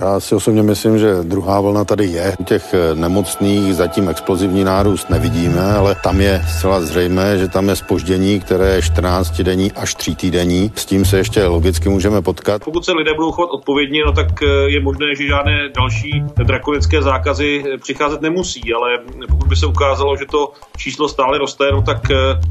Já si osobně myslím, že druhá vlna tady je. U těch nemocných zatím explozivní nárůst nevidíme, ale tam je zcela zřejmé, že tam je spoždění, které je 14 denní až 3 týdenní. S tím se ještě logicky můžeme potkat. Pokud se lidé budou chovat odpovědně, no tak je možné, že žádné další drakonické zákazy přicházet nemusí, ale pokud by se ukázalo, že to číslo stále roste, no tak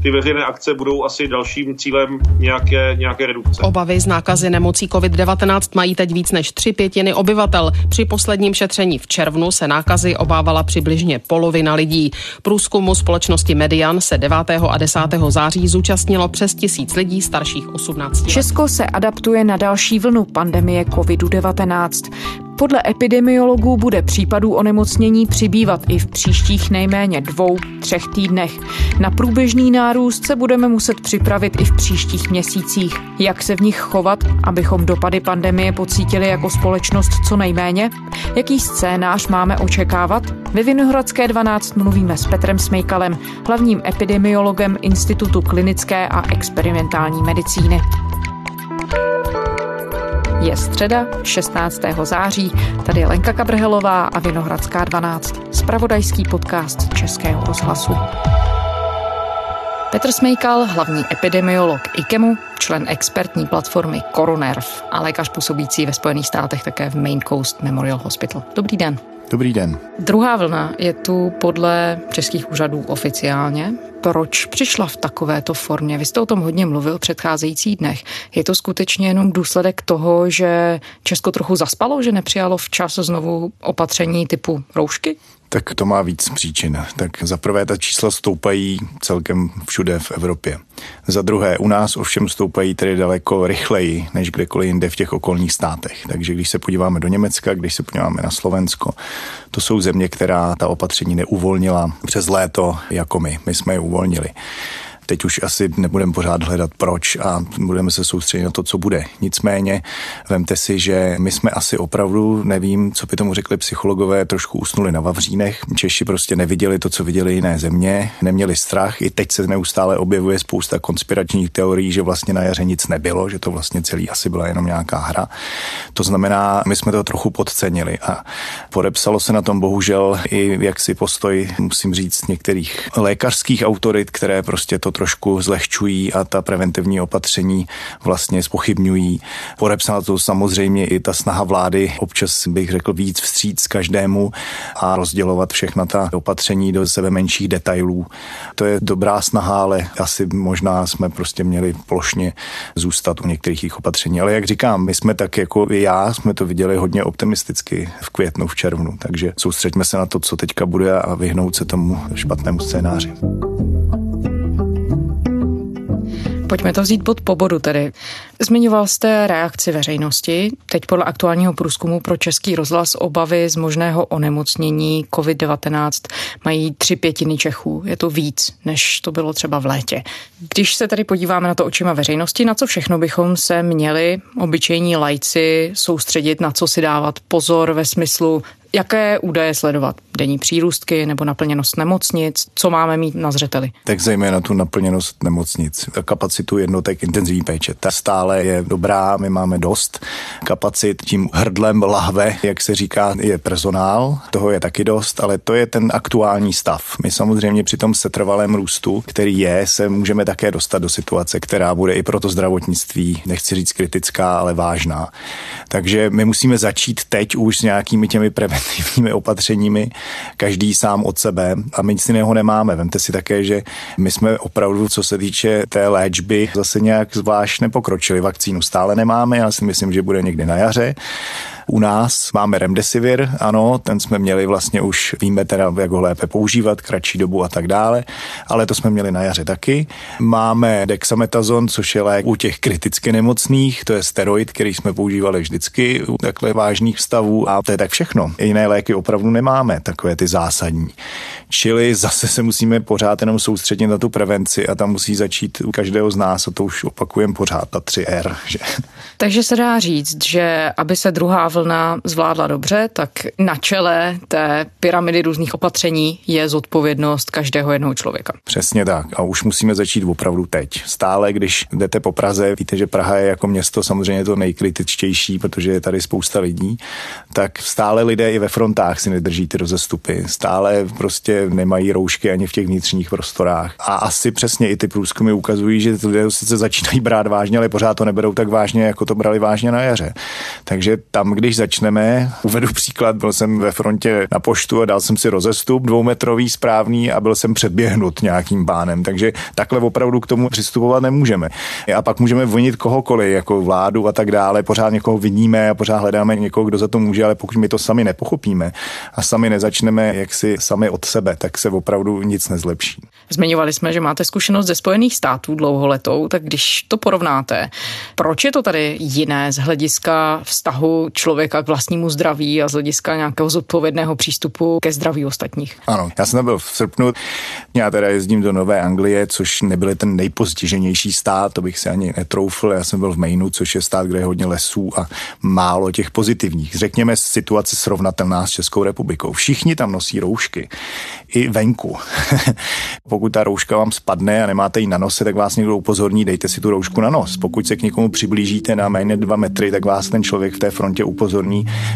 ty veřejné akce budou asi dalším cílem nějaké, nějaké redukce. Obavy z nákazy nemocí COVID-19 mají teď víc než tři pětiny obyvatel. Při posledním šetření v červnu se nákazy obávala přibližně polovina lidí. Průzkumu společnosti Median se 9. a 10. září zúčastnilo přes tisíc lidí starších 18 let. Česko se adaptuje na další vlnu pandemie COVID-19. Podle epidemiologů bude případů onemocnění přibývat i v příštích nejméně dvou, třech týdnech. Na průběžný nárůst se budeme muset připravit i v příštích měsících. Jak se v nich chovat, abychom dopady pandemie pocítili jako společnost co nejméně? Jaký scénář máme očekávat? Ve Vinohradské 12 mluvíme s Petrem Smejkalem, hlavním epidemiologem Institutu klinické a experimentální medicíny. Je středa 16. září, tady je Lenka Kabrhelová a Vinohradská 12, spravodajský podcast Českého rozhlasu. Petr Smejkal, hlavní epidemiolog IKEMu, člen expertní platformy Coronerv a lékař působící ve Spojených státech také v Main Coast Memorial Hospital. Dobrý den. Dobrý den. Druhá vlna je tu podle českých úřadů oficiálně. Proč přišla v takovéto formě? Vy jste o tom hodně mluvil v předcházejících dnech. Je to skutečně jenom důsledek toho, že Česko trochu zaspalo, že nepřijalo včas znovu opatření typu roušky? Tak to má víc příčin. Tak za prvé ta čísla stoupají celkem všude v Evropě. Za druhé, u nás ovšem stoupají tedy daleko rychleji než kdekoliv jinde v těch okolních státech. Takže když se podíváme do Německa, když se podíváme na Slovensko, to jsou země, která ta opatření neuvolnila přes léto jako my. My jsme je uvolnili. Teď už asi nebudeme pořád hledat proč a budeme se soustředit na to, co bude. Nicméně vemte si, že my jsme asi opravdu, nevím, co by tomu řekli psychologové, trošku usnuli na Vavřínech. Češi prostě neviděli to, co viděli jiné země, neměli strach. I teď se neustále objevuje spousta konspiračních teorií, že vlastně na jaře nic nebylo, že to vlastně celý asi byla jenom nějaká hra. To znamená, my jsme to trochu podcenili a podepsalo se na tom bohužel i jaksi postoj, musím říct, některých lékařských autorit, které prostě to trošku zlehčují a ta preventivní opatření vlastně spochybňují. Podepsala to samozřejmě i ta snaha vlády občas bych řekl víc vstříc každému a rozdělovat všechna ta opatření do sebe menších detailů. To je dobrá snaha, ale asi možná jsme prostě měli plošně zůstat u některých jich opatření. Ale jak říkám, my jsme tak jako i já, jsme to viděli hodně optimisticky v květnu, v červnu, takže soustřeďme se na to, co teďka bude a vyhnout se tomu špatnému scénáři. Pojďme to vzít pod pobodu tedy. Zmiňoval jste reakci veřejnosti. Teď podle aktuálního průzkumu pro Český rozhlas obavy z možného onemocnění COVID-19 mají tři pětiny Čechů. Je to víc, než to bylo třeba v létě. Když se tady podíváme na to očima veřejnosti, na co všechno bychom se měli obyčejní lajci soustředit, na co si dávat pozor ve smyslu Jaké údaje sledovat? Denní přírůstky nebo naplněnost nemocnic? Co máme mít na zřeteli? Tak zejména tu naplněnost nemocnic. Kapacitu jednotek intenzivní péče. Ta stále je dobrá, my máme dost kapacit. Tím hrdlem lahve, jak se říká, je personál. Toho je taky dost, ale to je ten aktuální stav. My samozřejmě při tom setrvalém růstu, který je, se můžeme také dostat do situace, která bude i pro to zdravotnictví, nechci říct kritická, ale vážná. Takže my musíme začít teď už s nějakými těmi preventivními preventivními opatřeními, každý sám od sebe a my nic jiného nemáme. Vemte si také, že my jsme opravdu, co se týče té léčby, zase nějak zvlášť nepokročili. Vakcínu stále nemáme, já si myslím, že bude někdy na jaře. U nás máme remdesivir, ano, ten jsme měli vlastně už, víme teda, jak ho lépe používat, kratší dobu a tak dále, ale to jsme měli na jaře taky. Máme dexametazon, což je lék u těch kriticky nemocných, to je steroid, který jsme používali vždycky u takhle vážných stavů a to je tak všechno. Jiné léky opravdu nemáme, takové ty zásadní. Čili zase se musíme pořád jenom soustředit na tu prevenci a tam musí začít u každého z nás a to už opakujeme pořád, ta 3R. Že? Takže se dá říct, že aby se druhá vlna vlna zvládla dobře, tak na čele té pyramidy různých opatření je zodpovědnost každého jednoho člověka. Přesně tak. A už musíme začít opravdu teď. Stále, když jdete po Praze, víte, že Praha je jako město samozřejmě to nejkritičtější, protože je tady spousta lidí, tak stále lidé i ve frontách si nedrží ty rozestupy. Stále prostě nemají roušky ani v těch vnitřních prostorách. A asi přesně i ty průzkumy ukazují, že lidé sice začínají brát vážně, ale pořád to neberou tak vážně, jako to brali vážně na jaře. Takže tam, když začneme, uvedu příklad, byl jsem ve frontě na poštu a dal jsem si rozestup dvoumetrový správný a byl jsem předběhnut nějakým bánem. Takže takhle opravdu k tomu přistupovat nemůžeme. A pak můžeme vinit kohokoliv, jako vládu a tak dále. Pořád někoho vidíme a pořád hledáme někoho, kdo za to může, ale pokud my to sami nepochopíme a sami nezačneme jaksi sami od sebe, tak se opravdu nic nezlepší. Zmiňovali jsme, že máte zkušenost ze Spojených států dlouholetou, tak když to porovnáte, proč je to tady jiné z hlediska vztahu člověka k vlastnímu zdraví a z hlediska nějakého zodpovědného přístupu ke zdraví ostatních? Ano, já jsem byl v srpnu, já teda jezdím do Nové Anglie, což nebyl ten nejpostiženější stát, to bych si ani netroufl, já jsem byl v Mainu, což je stát, kde je hodně lesů a málo těch pozitivních. Řekněme situace srovnatelná s Českou republikou. Všichni tam nosí roušky, i venku. Pokud ta rouška vám spadne a nemáte ji na nose, tak vás někdo upozorní, dejte si tu roušku na nos. Pokud se k někomu přiblížíte na méně dva metry, tak vás ten člověk v té frontě upozorní,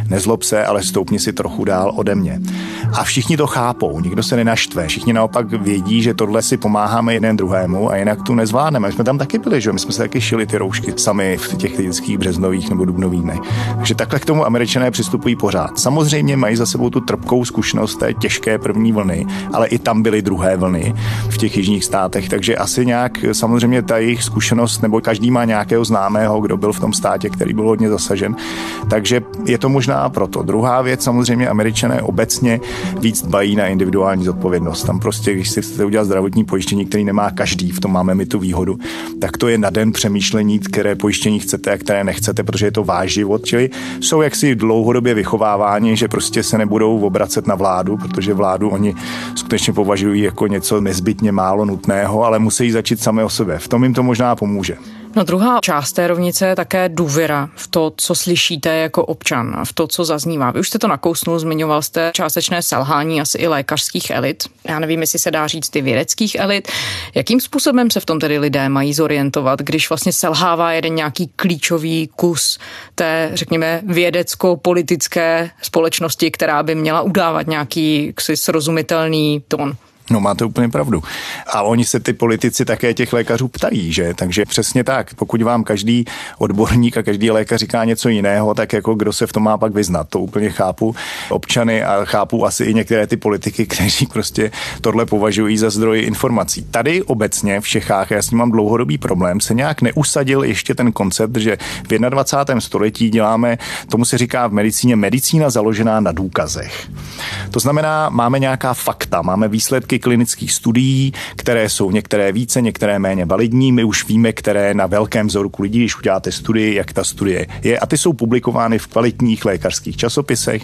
nezlob se, ale stoupni si trochu dál ode mě. A všichni to chápou, nikdo se nenaštve, všichni naopak vědí, že tohle si pomáháme jeden druhému a jinak tu nezvládneme. My jsme tam taky byli, že my jsme se taky šili ty roušky sami v těch lidských březnových nebo dubnových dnech. Takže takhle k tomu američané přistupují pořád. Samozřejmě mají za sebou tu trpkou zkušenost té těžké první vlny, ale i tam byly druhé vlny v těch jižních státech, takže asi nějak samozřejmě ta jejich zkušenost, nebo každý má nějakého známého, kdo byl v tom státě, který byl hodně zasažen, takže je to možná proto. Druhá věc, samozřejmě američané obecně víc dbají na individuální zodpovědnost. Tam prostě, když si chcete udělat zdravotní pojištění, který nemá každý, v tom máme my tu výhodu, tak to je na den přemýšlení, které pojištění chcete a které nechcete, protože je to váš život. Čili jsou jaksi dlouhodobě vychováváni, že prostě se nebudou obracet na vládu, protože vládu oni skutečně považují jako něco nezbytně málo nutného, ale musí začít sami o sebe. V tom jim to možná pomůže. No druhá část té rovnice je také důvěra v to, co slyšíte jako občan, v to, co zaznívá. Vy už jste to nakousnul, zmiňoval jste částečné selhání asi i lékařských elit. Já nevím, jestli se dá říct ty vědeckých elit. Jakým způsobem se v tom tedy lidé mají zorientovat, když vlastně selhává jeden nějaký klíčový kus té, řekněme, vědecko-politické společnosti, která by měla udávat nějaký srozumitelný tón? No máte úplně pravdu. A oni se ty politici také těch lékařů ptají, že? Takže přesně tak. Pokud vám každý odborník a každý lékař říká něco jiného, tak jako kdo se v tom má pak vyznat. To úplně chápu občany a chápu asi i některé ty politiky, kteří prostě tohle považují za zdroj informací. Tady obecně v Čechách, já s tím mám dlouhodobý problém, se nějak neusadil ještě ten koncept, že v 21. století děláme, tomu se říká v medicíně medicína založená na důkazech. To znamená, máme nějaká fakta, máme výsledky výsledky klinických studií, které jsou některé více, některé méně validní. My už víme, které na velkém vzorku lidí, když uděláte studii, jak ta studie je. A ty jsou publikovány v kvalitních lékařských časopisech,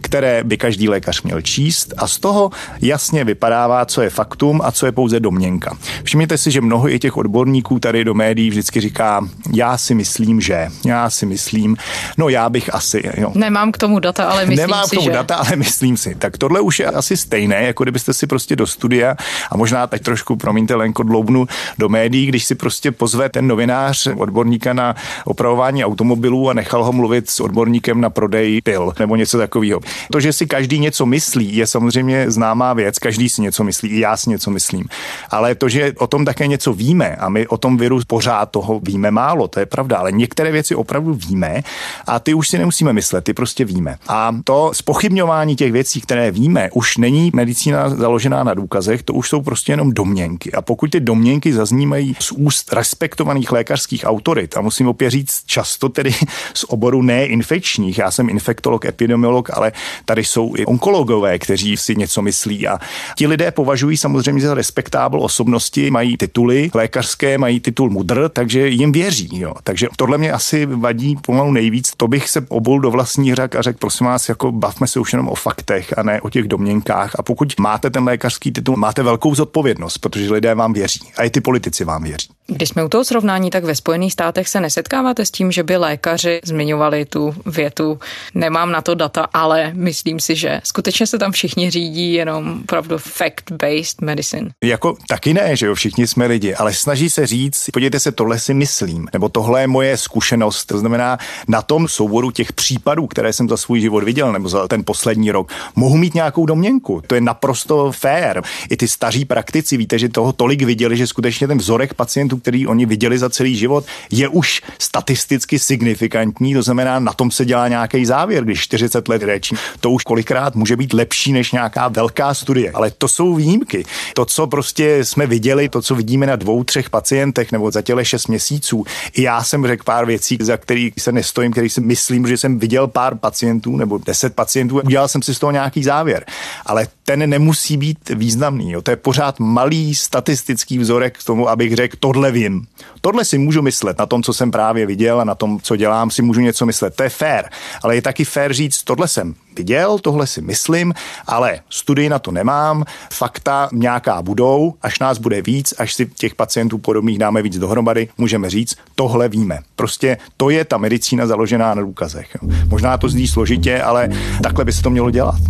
které by každý lékař měl číst a z toho jasně vypadává, co je faktum a co je pouze domněnka. Všimněte si, že mnoho i těch odborníků tady do médií vždycky říká, já si myslím, že, já si myslím, no já bych asi. Jo. Nemám k tomu data, ale myslím Nemám si, k tomu že... data, ale myslím si. Tak tohle už je asi stejné, jako kdybyste si prostě do studia a možná teď trošku, promiňte, Lenko, dloubnu do médií, když si prostě pozve ten novinář odborníka na opravování automobilů a nechal ho mluvit s odborníkem na prodej pil nebo něco takového. To, že si každý něco myslí, je samozřejmě známá věc, každý si něco myslí, i já si něco myslím. Ale to, že o tom také něco víme a my o tom viru pořád toho víme málo, to je pravda, ale některé věci opravdu víme a ty už si nemusíme myslet, ty prostě víme. A to spochybňování těch věcí, které víme, už není medicína založená na důkazech, to už jsou prostě jenom domněnky. A pokud ty domněnky zaznímají z úst respektovaných lékařských autorit, a musím opět říct často tedy z oboru neinfekčních, já jsem infektolog, epidemiolog, ale tady jsou i onkologové, kteří si něco myslí a ti lidé považují samozřejmě za respektábl osobnosti, mají tituly lékařské, mají titul mudr, takže jim věří. Jo. Takže tohle mě asi vadí pomalu nejvíc. To bych se obul do vlastních řak a řekl, prosím vás, jako bavme se už jenom o faktech a ne o těch domněnkách. A pokud máte ten lékařský titul, máte velkou zodpovědnost, protože lidé vám věří a i ty politici vám věří. Když jsme u toho srovnání, tak ve Spojených státech se nesetkáváte s tím, že by lékaři zmiňovali tu větu, nemám na to data, ale myslím si, že skutečně se tam všichni řídí jenom opravdu fact-based medicine. Jako taky ne, že jo, všichni jsme lidi, ale snaží se říct, podívejte se, tohle si myslím, nebo tohle je moje zkušenost. To znamená, na tom souboru těch případů, které jsem za svůj život viděl, nebo za ten poslední rok, mohu mít nějakou domněnku. To je naprosto fair. I ty staří praktici, víte, že toho tolik viděli, že skutečně ten vzorek pacientů, který oni viděli za celý život, je už statisticky signifikantní. To znamená, na tom se dělá nějaký závěr, když 40 let řečí. To už kolikrát může být lepší než nějaká velká studie. Ale to jsou výjimky. To, co prostě jsme viděli, to, co vidíme na dvou, třech pacientech nebo za těle šest měsíců. I já jsem řekl pár věcí, za který se nestojím, který si myslím, že jsem viděl pár pacientů nebo deset pacientů. Udělal jsem si z toho nějaký závěr. Ale ten nemusí být významný. Jo. To je pořád malý statistický vzorek k tomu, abych řekl, tohle vím. Tohle si můžu myslet na tom, co jsem právě viděl a na tom, co dělám, si můžu něco myslet. To je fér. Ale je taky fér říct, tohle jsem viděl, tohle si myslím, ale studii na to nemám, fakta nějaká budou, až nás bude víc, až si těch pacientů podobných dáme víc dohromady, můžeme říct, tohle víme. Prostě to je ta medicína založená na důkazech. Možná to zní složitě, ale takhle by se to mělo dělat.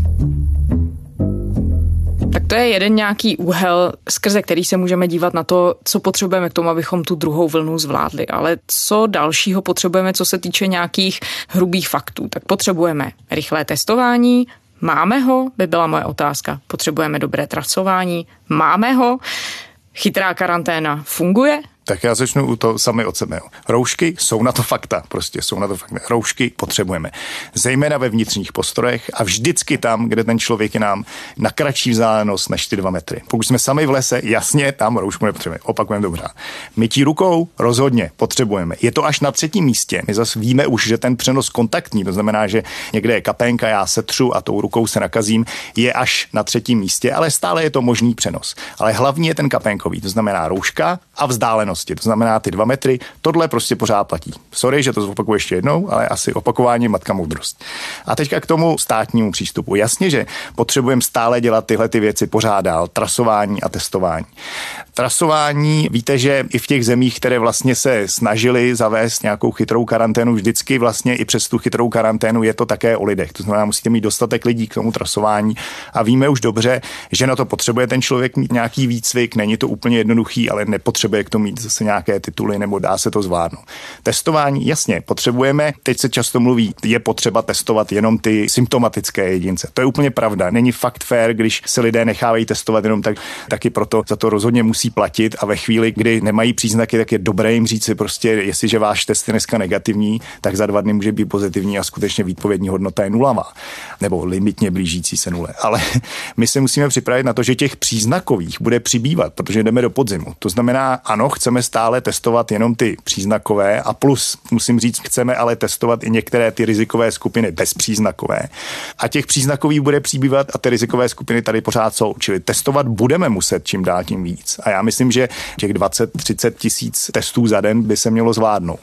Tak to je jeden nějaký úhel, skrze který se můžeme dívat na to, co potřebujeme k tomu, abychom tu druhou vlnu zvládli. Ale co dalšího potřebujeme, co se týče nějakých hrubých faktů? Tak potřebujeme rychlé testování, Máme ho, by byla moje otázka. Potřebujeme dobré trasování. Máme ho. Chytrá karanténa funguje? Tak já začnu u toho sami od sebe. Roušky jsou na to fakta, prostě jsou na to fakta. Roušky potřebujeme. Zejména ve vnitřních postrojech a vždycky tam, kde ten člověk je nám na kratší vzdálenost než ty dva metry. Pokud jsme sami v lese, jasně, tam roušku nepotřebujeme. Opakujeme dobře. Mytí rukou rozhodně potřebujeme. Je to až na třetím místě. My zase víme už, že ten přenos kontaktní, to znamená, že někde je kapenka, já se třu a tou rukou se nakazím, je až na třetím místě, ale stále je to možný přenos. Ale hlavně je ten kapenkový, to znamená rouška a vzdálenost vzdálenosti, to znamená ty dva metry, tohle prostě pořád platí. Sorry, že to zopakuju ještě jednou, ale asi opakování matka moudrost. A teďka k tomu státnímu přístupu. Jasně, že potřebujeme stále dělat tyhle ty věci pořád dál, trasování a testování. Trasování, víte, že i v těch zemích, které vlastně se snažili zavést nějakou chytrou karanténu, vždycky vlastně i přes tu chytrou karanténu je to také o lidech. To znamená, musíte mít dostatek lidí k tomu trasování a víme už dobře, že na to potřebuje ten člověk mít nějaký výcvik, není to úplně jednoduchý, ale nepotřebuje k tomu mít zase nějaké tituly nebo dá se to zvládnout. Testování, jasně, potřebujeme, teď se často mluví, je potřeba testovat jenom ty symptomatické jedince. To je úplně pravda. Není fakt fair, když se lidé nechávají testovat jenom tak, taky proto za to rozhodně musí platit a ve chvíli, kdy nemají příznaky, tak je dobré jim říct si prostě, jestliže váš test je dneska negativní, tak za dva dny může být pozitivní a skutečně výpovědní hodnota je nulová nebo limitně blížící se nule. Ale my se musíme připravit na to, že těch příznakových bude přibývat, protože jdeme do podzimu. To znamená, ano, chceme stále testovat jenom ty příznakové a plus, musím říct, chceme ale testovat i některé ty rizikové skupiny bezpříznakové. A těch příznakových bude přibývat a ty rizikové skupiny tady pořád jsou. Čili testovat budeme muset čím dál tím víc. A já myslím, že těch 20-30 tisíc testů za den by se mělo zvládnout.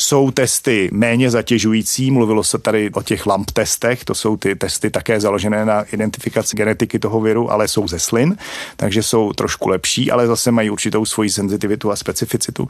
Jsou testy méně zatěžující, mluvilo se tady o těch LAMP testech, to jsou ty testy také založené na identifikaci genetiky toho viru, ale jsou ze slin, takže jsou trošku lepší, ale zase mají určitou svoji senzitivitu a specificitu.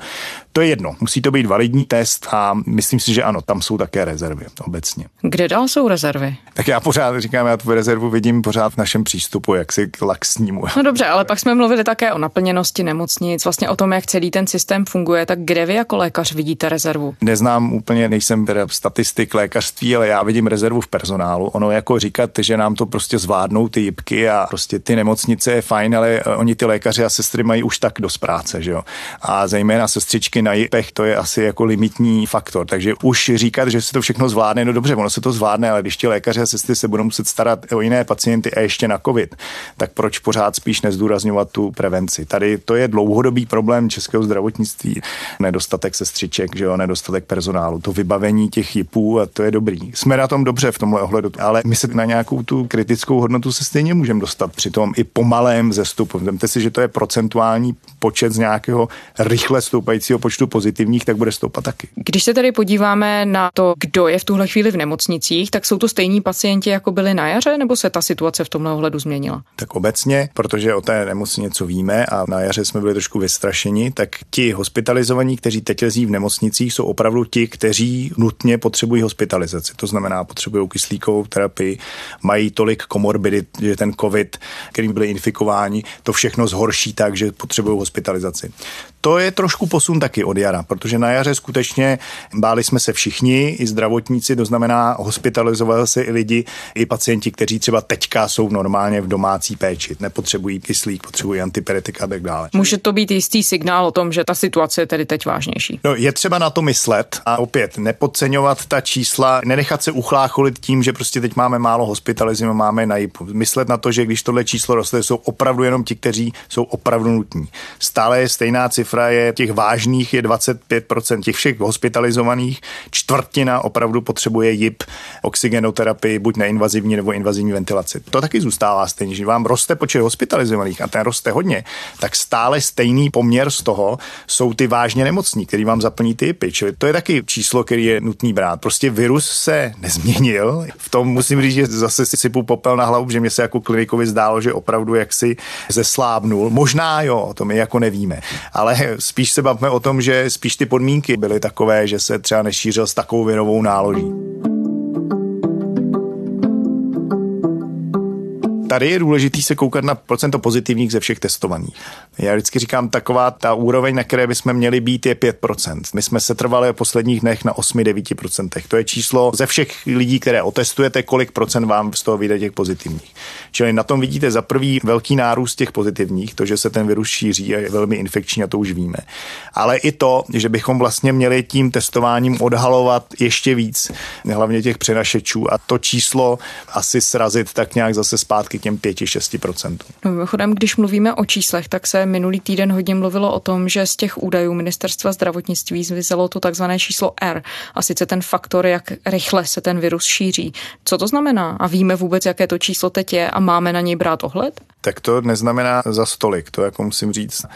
To je jedno, musí to být validní test a myslím si, že ano, tam jsou také rezervy obecně. Kde dál jsou rezervy? Tak já pořád říkám, já tu rezervu vidím pořád v našem přístupu, jak si k laxnímu. No dobře, ale pak jsme mluvili také o naplněnosti nemocnic, vlastně o tom, jak celý ten systém funguje, tak kde vy jako lékař vidíte rezervu? Neznám úplně, nejsem teda statistik lékařství, ale já vidím rezervu v personálu. Ono jako říkat, že nám to prostě zvládnou ty jibky a prostě ty nemocnice je fajn, ale eh, oni ty lékaři a sestry mají už tak dost práce, že jo. A zejména sestřičky na jipech, to je asi jako limitní faktor. Takže už říkat, že se to všechno zvládne, no dobře, ono se to zvládne, ale když ti lékaři a sestry se budou muset starat o jiné pacienty a ještě na COVID, tak proč pořád spíš nezdůrazňovat tu prevenci? Tady to je dlouhodobý problém českého zdravotnictví, nedostatek sestřiček, že jo, nedostatek dostatek personálu, to vybavení těch jipů a to je dobrý. Jsme na tom dobře v tomhle ohledu, ale my se na nějakou tu kritickou hodnotu se stejně můžeme dostat při tom i pomalém zestupu. Vemte si, že to je procentuální počet z nějakého rychle stoupajícího počtu pozitivních, tak bude stoupat taky. Když se tady podíváme na to, kdo je v tuhle chvíli v nemocnicích, tak jsou to stejní pacienti, jako byli na jaře, nebo se ta situace v tomhle ohledu změnila? Tak obecně, protože o té nemoci něco víme a na jaře jsme byli trošku vystrašeni, tak ti hospitalizovaní, kteří teď lezí v nemocnicích, jsou opravdu ti, kteří nutně potřebují hospitalizaci. To znamená, potřebují kyslíkovou terapii, mají tolik komorbidit, že ten COVID, kterým byli infikováni, to všechno zhorší tak, že potřebují hospitalizaci. To je trošku posun taky od jara, protože na jaře skutečně báli jsme se všichni, i zdravotníci, to znamená hospitalizovali se i lidi, i pacienti, kteří třeba teďka jsou normálně v domácí péči, nepotřebují kyslík, potřebují antipyretika a tak dále. Může to být jistý signál o tom, že ta situace je tedy teď vážnější. No, je třeba na to myslet a opět nepodceňovat ta čísla, nenechat se uchlácholit tím, že prostě teď máme málo hospitalizmu, máme na. Myslet na to, že když tohle číslo roste, jsou opravdu jenom ti, kteří jsou opravdu nutní. Stále je stejná cifra, je těch vážných je 25% těch všech hospitalizovaných, čtvrtina opravdu potřebuje JIP, oxygenoterapii, buď neinvazivní nebo invazivní ventilaci. To taky zůstává stejně, že vám roste počet hospitalizovaných a ten roste hodně, tak stále stejný poměr z toho jsou ty vážně nemocní, který vám zaplní ty JIPy. Čili to je taky číslo, který je nutný brát. Prostě virus se nezměnil. V tom musím říct, že zase si sypu popel na hlavu, že mě se jako klinikovi zdálo, že opravdu jaksi zeslábnul. Možná jo, to my jako nevíme. Ale spíš se bavíme o tom, že spíš ty podmínky byly takové, že se třeba nešířil s takovou virovou náloží. Tady je důležitý se koukat na procento pozitivních ze všech testovaných. Já vždycky říkám, taková ta úroveň, na které bychom měli být, je 5%. My jsme se trvali v posledních dnech na 8-9%. To je číslo ze všech lidí, které otestujete, kolik procent vám z toho vyjde těch pozitivních. Čili na tom vidíte za prvý velký nárůst těch pozitivních, to, že se ten virus šíří a je velmi infekční, a to už víme. Ale i to, že bychom vlastně měli tím testováním odhalovat ještě víc, hlavně těch přenašečů a to číslo asi srazit tak nějak zase zpátky těm 5-6%. No, mimochodem, když mluvíme o číslech, tak se minulý týden hodně mluvilo o tom, že z těch údajů ministerstva zdravotnictví zmizelo to takzvané číslo R, a sice ten faktor, jak rychle se ten virus šíří. Co to znamená? A víme vůbec, jaké to číslo teď je a máme na něj brát ohled? Tak to neznamená za stolik, to jako musím říct.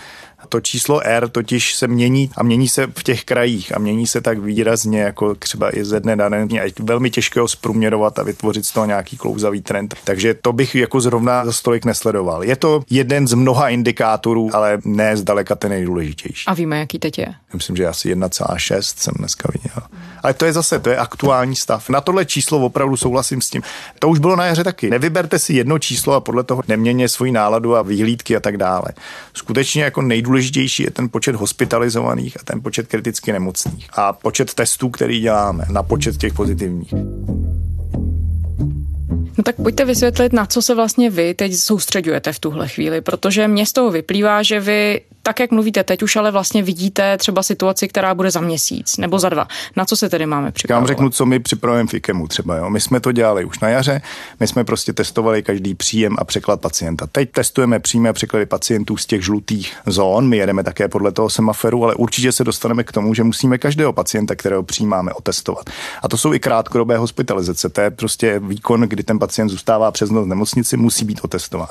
To číslo R totiž se mění a mění se v těch krajích a mění se tak výrazně, jako třeba i ze dne na den. Je velmi těžké ho zprůměrovat a vytvořit z toho nějaký klouzavý trend. Takže to bych jako zrovna za stolik nesledoval. Je to jeden z mnoha indikátorů, ale ne zdaleka ten nejdůležitější. A víme, jaký teď je? Myslím, že asi 1,6 jsem dneska viděl. Ale to je zase, to je aktuální stav. Na tohle číslo opravdu souhlasím s tím. To už bylo na jaře taky. Nevyberte si jedno číslo a podle toho neměně svoji náladu a vyhlídky a tak dále. Skutečně jako nejdůležitější je ten počet hospitalizovaných a ten počet kriticky nemocných a počet testů, který děláme na počet těch pozitivních. No tak pojďte vysvětlit, na co se vlastně vy teď soustředujete v tuhle chvíli, protože mě z toho vyplývá, že vy tak, jak mluvíte teď, už ale vlastně vidíte třeba situaci, která bude za měsíc nebo za dva. Na co se tedy máme připravovat? Já vám řeknu, co my připravujeme v IKEMu třeba. Jo. My jsme to dělali už na jaře, my jsme prostě testovali každý příjem a překlad pacienta. Teď testujeme příjmy a překlady pacientů z těch žlutých zón. My jedeme také podle toho semaforu, ale určitě se dostaneme k tomu, že musíme každého pacienta, kterého přijímáme, otestovat. A to jsou i krátkodobé hospitalizace. To je prostě výkon, kdy ten pacient zůstává přes noc v nemocnici, musí být otestován.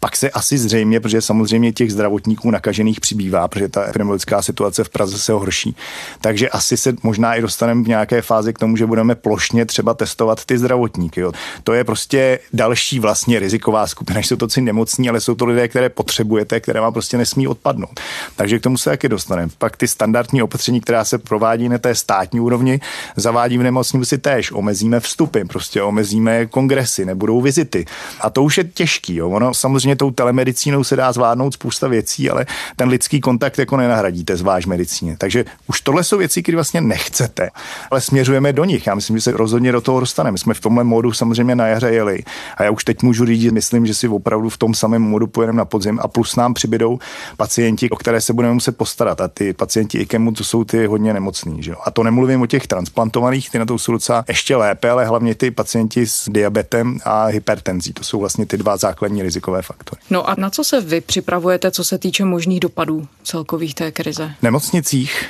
Pak se asi zřejmě, protože samozřejmě těch zdravotníků nakažených přibývá, protože ta epidemiologická situace v Praze se horší. Takže asi se možná i dostaneme v nějaké fázi k tomu, že budeme plošně třeba testovat ty zdravotníky. Jo. To je prostě další vlastně riziková skupina, jsou to si nemocní, ale jsou to lidé, které potřebujete, které vám prostě nesmí odpadnout. Takže k tomu se taky dostaneme. Pak ty standardní opatření, která se provádí na té státní úrovni, zavádí v nemocnici též. Omezíme vstupy, prostě omezíme kongresy, nebudou vizity. A to už je těžký. Jo. Ono samozřejmě tou telemedicínou se dá zvládnout spousta věcí, ale ten lidský kontakt jako nenahradíte, zvlášť medicíně. Takže už tohle jsou věci, které vlastně nechcete, ale směřujeme do nich. Já myslím, že se rozhodně do toho dostaneme. Jsme v tomhle módu samozřejmě na jaře jeli. A já už teď můžu říct, myslím, že si opravdu v tom samém módu pojedeme na podzim a plus nám přibydou pacienti, o které se budeme muset postarat. A ty pacienti IKEMu, to jsou ty hodně nemocní. Že? A to nemluvím o těch transplantovaných, ty na to jsou docela ještě lépe, ale hlavně ty pacienti s diabetem a hypertenzí. To jsou vlastně ty dva základní rizikové faktory. No a na co se vy připravujete, co se týče možných dopadů celkových té krize? Nemocnicích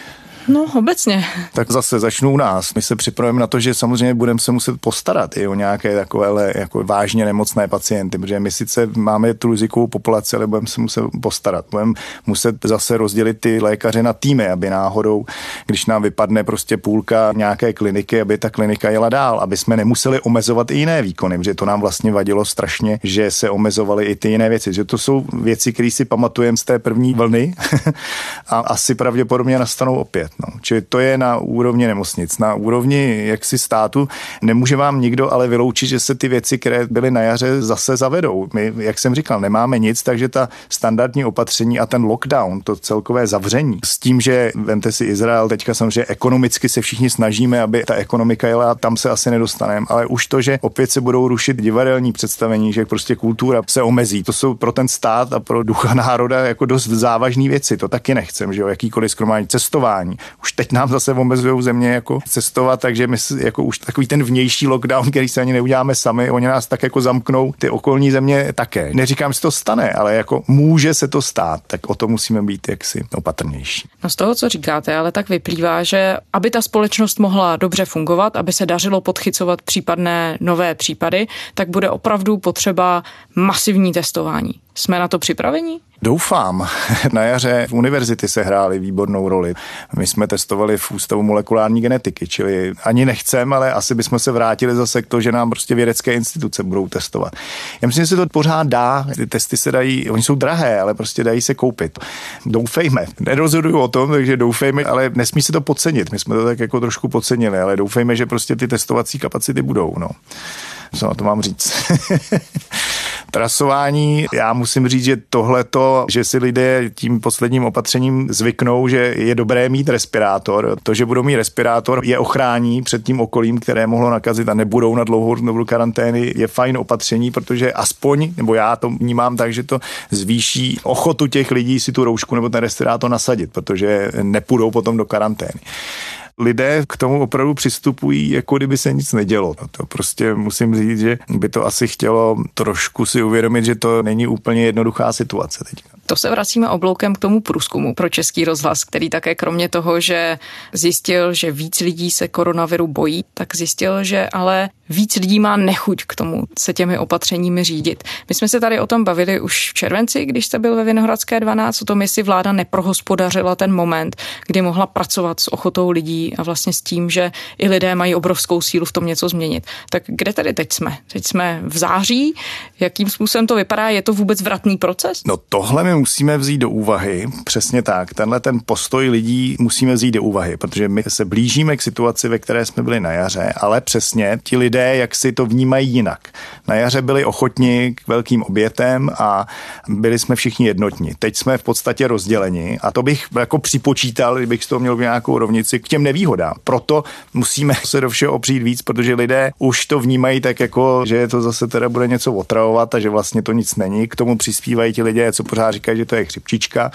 No, obecně. Tak zase začnu u nás. My se připravujeme na to, že samozřejmě budeme se muset postarat i o nějaké takové jako vážně nemocné pacienty, protože my sice máme tu rizikovou populaci, ale budeme se muset postarat. Budeme muset zase rozdělit ty lékaře na týmy, aby náhodou, když nám vypadne prostě půlka nějaké kliniky, aby ta klinika jela dál, aby jsme nemuseli omezovat i jiné výkony, protože to nám vlastně vadilo strašně, že se omezovaly i ty jiné věci. Že to jsou věci, které si pamatujeme z té první vlny a asi pravděpodobně nastanou opět. No. Čili to je na úrovni nemocnic. Na úrovni jaksi státu nemůže vám nikdo ale vyloučit, že se ty věci, které byly na jaře, zase zavedou. My, jak jsem říkal, nemáme nic, takže ta standardní opatření a ten lockdown, to celkové zavření, s tím, že vemte si Izrael, teďka samozřejmě ekonomicky se všichni snažíme, aby ta ekonomika jela, tam se asi nedostaneme, ale už to, že opět se budou rušit divadelní představení, že prostě kultura se omezí, to jsou pro ten stát a pro ducha národa jako dost závažné věci, to taky nechcem, že jo, jakýkoliv skromáždění, cestování. Už teď nám zase omezují země jako cestovat, takže my jako už takový ten vnější lockdown, který se ani neuděláme sami, oni nás tak jako zamknou, ty okolní země také. Neříkám, že to stane, ale jako může se to stát, tak o to musíme být jaksi opatrnější. No z toho, co říkáte, ale tak vyplývá, že aby ta společnost mohla dobře fungovat, aby se dařilo podchycovat případné nové případy, tak bude opravdu potřeba masivní testování. Jsme na to připraveni? Doufám. Na jaře v univerzity se hrály výbornou roli. My jsme testovali v Ústavu molekulární genetiky, čili ani nechcem, ale asi bychom se vrátili zase k to, že nám prostě vědecké instituce budou testovat. Já myslím, že se to pořád dá. Ty testy se dají, oni jsou drahé, ale prostě dají se koupit. Doufejme. Nerozhoduju o tom, takže doufejme, ale nesmí se to podcenit. My jsme to tak jako trošku podcenili, ale doufejme, že prostě ty testovací kapacity budou. No. Co na to mám říct? Trasování, já musím říct, že tohleto, že si lidé tím posledním opatřením zvyknou, že je dobré mít respirátor. To, že budou mít respirátor, je ochrání před tím okolím, které mohlo nakazit a nebudou na dlouhou dobu karantény, je fajn opatření, protože aspoň, nebo já to vnímám tak, že to zvýší ochotu těch lidí si tu roušku nebo ten respirátor nasadit, protože nepůjdou potom do karantény lidé k tomu opravdu přistupují, jako kdyby se nic nedělo. No to prostě musím říct, že by to asi chtělo trošku si uvědomit, že to není úplně jednoduchá situace teď. To se vracíme obloukem k tomu průzkumu pro Český rozhlas, který také kromě toho, že zjistil, že víc lidí se koronaviru bojí, tak zjistil, že ale víc lidí má nechuť k tomu se těmi opatřeními řídit. My jsme se tady o tom bavili už v červenci, když jste byl ve Vinohradské 12, o tom, jestli vláda neprohospodařila ten moment, kdy mohla pracovat s ochotou lidí a vlastně s tím, že i lidé mají obrovskou sílu v tom něco změnit. Tak kde tady teď jsme? Teď jsme v září. Jakým způsobem to vypadá? Je to vůbec vratný proces? No tohle my musíme vzít do úvahy. Přesně tak. Tenhle ten postoj lidí musíme vzít do úvahy, protože my se blížíme k situaci, ve které jsme byli na jaře, ale přesně ti lidé jak si to vnímají jinak. Na jaře byli ochotni k velkým obětem a byli jsme všichni jednotní. Teď jsme v podstatě rozděleni a to bych jako připočítal, kdybych toho měl nějakou rovnici k těm nevýhodám. Proto musíme se do všeho opřít víc, protože lidé už to vnímají tak jako, že to zase teda bude něco otravovat a že vlastně to nic není. K tomu přispívají ti lidé, co pořád říkají, že to je chřipčička.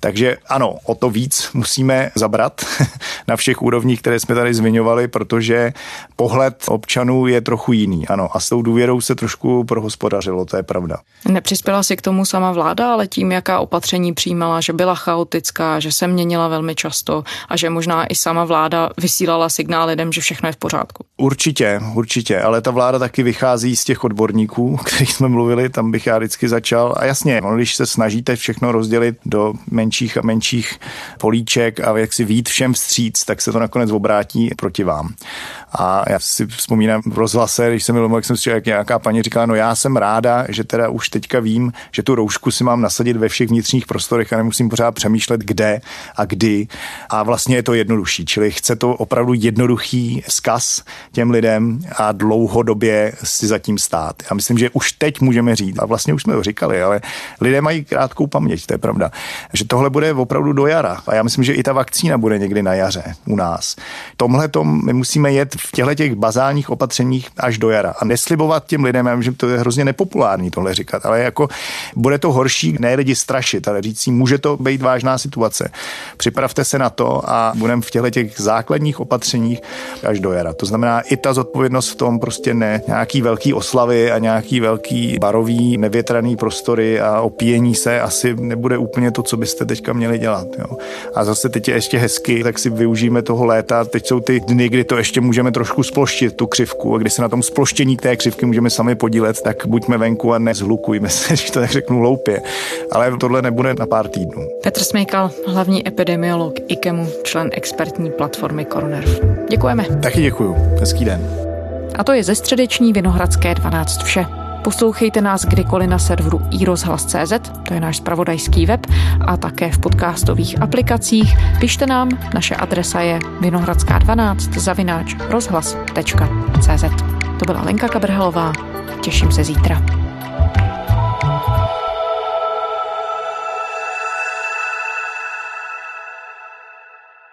Takže ano, o to víc musíme zabrat na všech úrovních, které jsme tady zmiňovali, protože pohled občanů je trochu jiný, ano. A s tou důvěrou se trošku prohospodařilo, to je pravda. Nepřispěla si k tomu sama vláda, ale tím, jaká opatření přijímala, že byla chaotická, že se měnila velmi často a že možná i sama vláda vysílala signál lidem, že všechno je v pořádku. Určitě, určitě, ale ta vláda taky vychází z těch odborníků, o kterých jsme mluvili, tam bych já vždycky začal. A jasně, no, když se snažíte všechno rozdělit do menších a menších políček a jak si vít všem vstříc, tak se to nakonec obrátí proti vám. A já si vzpomínám v rozhlase, když jsem byl jak jsem si jak nějaká paní říkala, no já jsem ráda, že teda už teďka vím, že tu roušku si mám nasadit ve všech vnitřních prostorech a nemusím pořád přemýšlet, kde a kdy. A vlastně je to jednodušší, čili chce to opravdu jednoduchý vzkaz těm lidem a dlouhodobě si zatím stát. Já myslím, že už teď můžeme říct, a vlastně už jsme to říkali, ale lidé mají krátkou paměť, to je pravda, že tohle bude opravdu do jara. A já myslím, že i ta vakcína bude někdy na jaře u nás. Tomhle tom my musíme jet v těchto těch bazálních opatřeních až do jara a neslibovat těm lidem, já vím, že to je hrozně nepopulární tohle říkat, ale jako bude to horší, ne lidi strašit, ale říct si, může to být vážná situace. Připravte se na to a budeme v těchto těch základních opatřeních až do jara. To znamená i ta zodpovědnost v tom prostě ne nějaký velký oslavy a nějaký velký barový nevětraný prostory a opíjení se asi nebude úplně to, co byste teďka měli dělat. Jo. A zase teď je ještě hezky, tak si využijeme toho léta. Teď jsou ty dny, kdy to ještě můžeme trošku sploštit, tu křivku, a kdy se na tom sploštění té křivky můžeme sami podílet, tak buďme venku a nezhlukujme se, když to tak řeknu hloupě. Ale tohle nebude na pár týdnů. Petr Smejkal, hlavní epidemiolog IKEMu, člen expertní platformy Koronerv. Děkujeme. Taky děkuju. Hezký den. A to je ze středeční Vinohradské 12 vše. Poslouchejte nás kdykoliv na serveru iRozhlas.cz, to je náš spravodajský web, a také v podcastových aplikacích. Pište nám, naše adresa je vinohradská12 zavináč rozhlas.cz. To byla Lenka Kabrhelová, těším se zítra.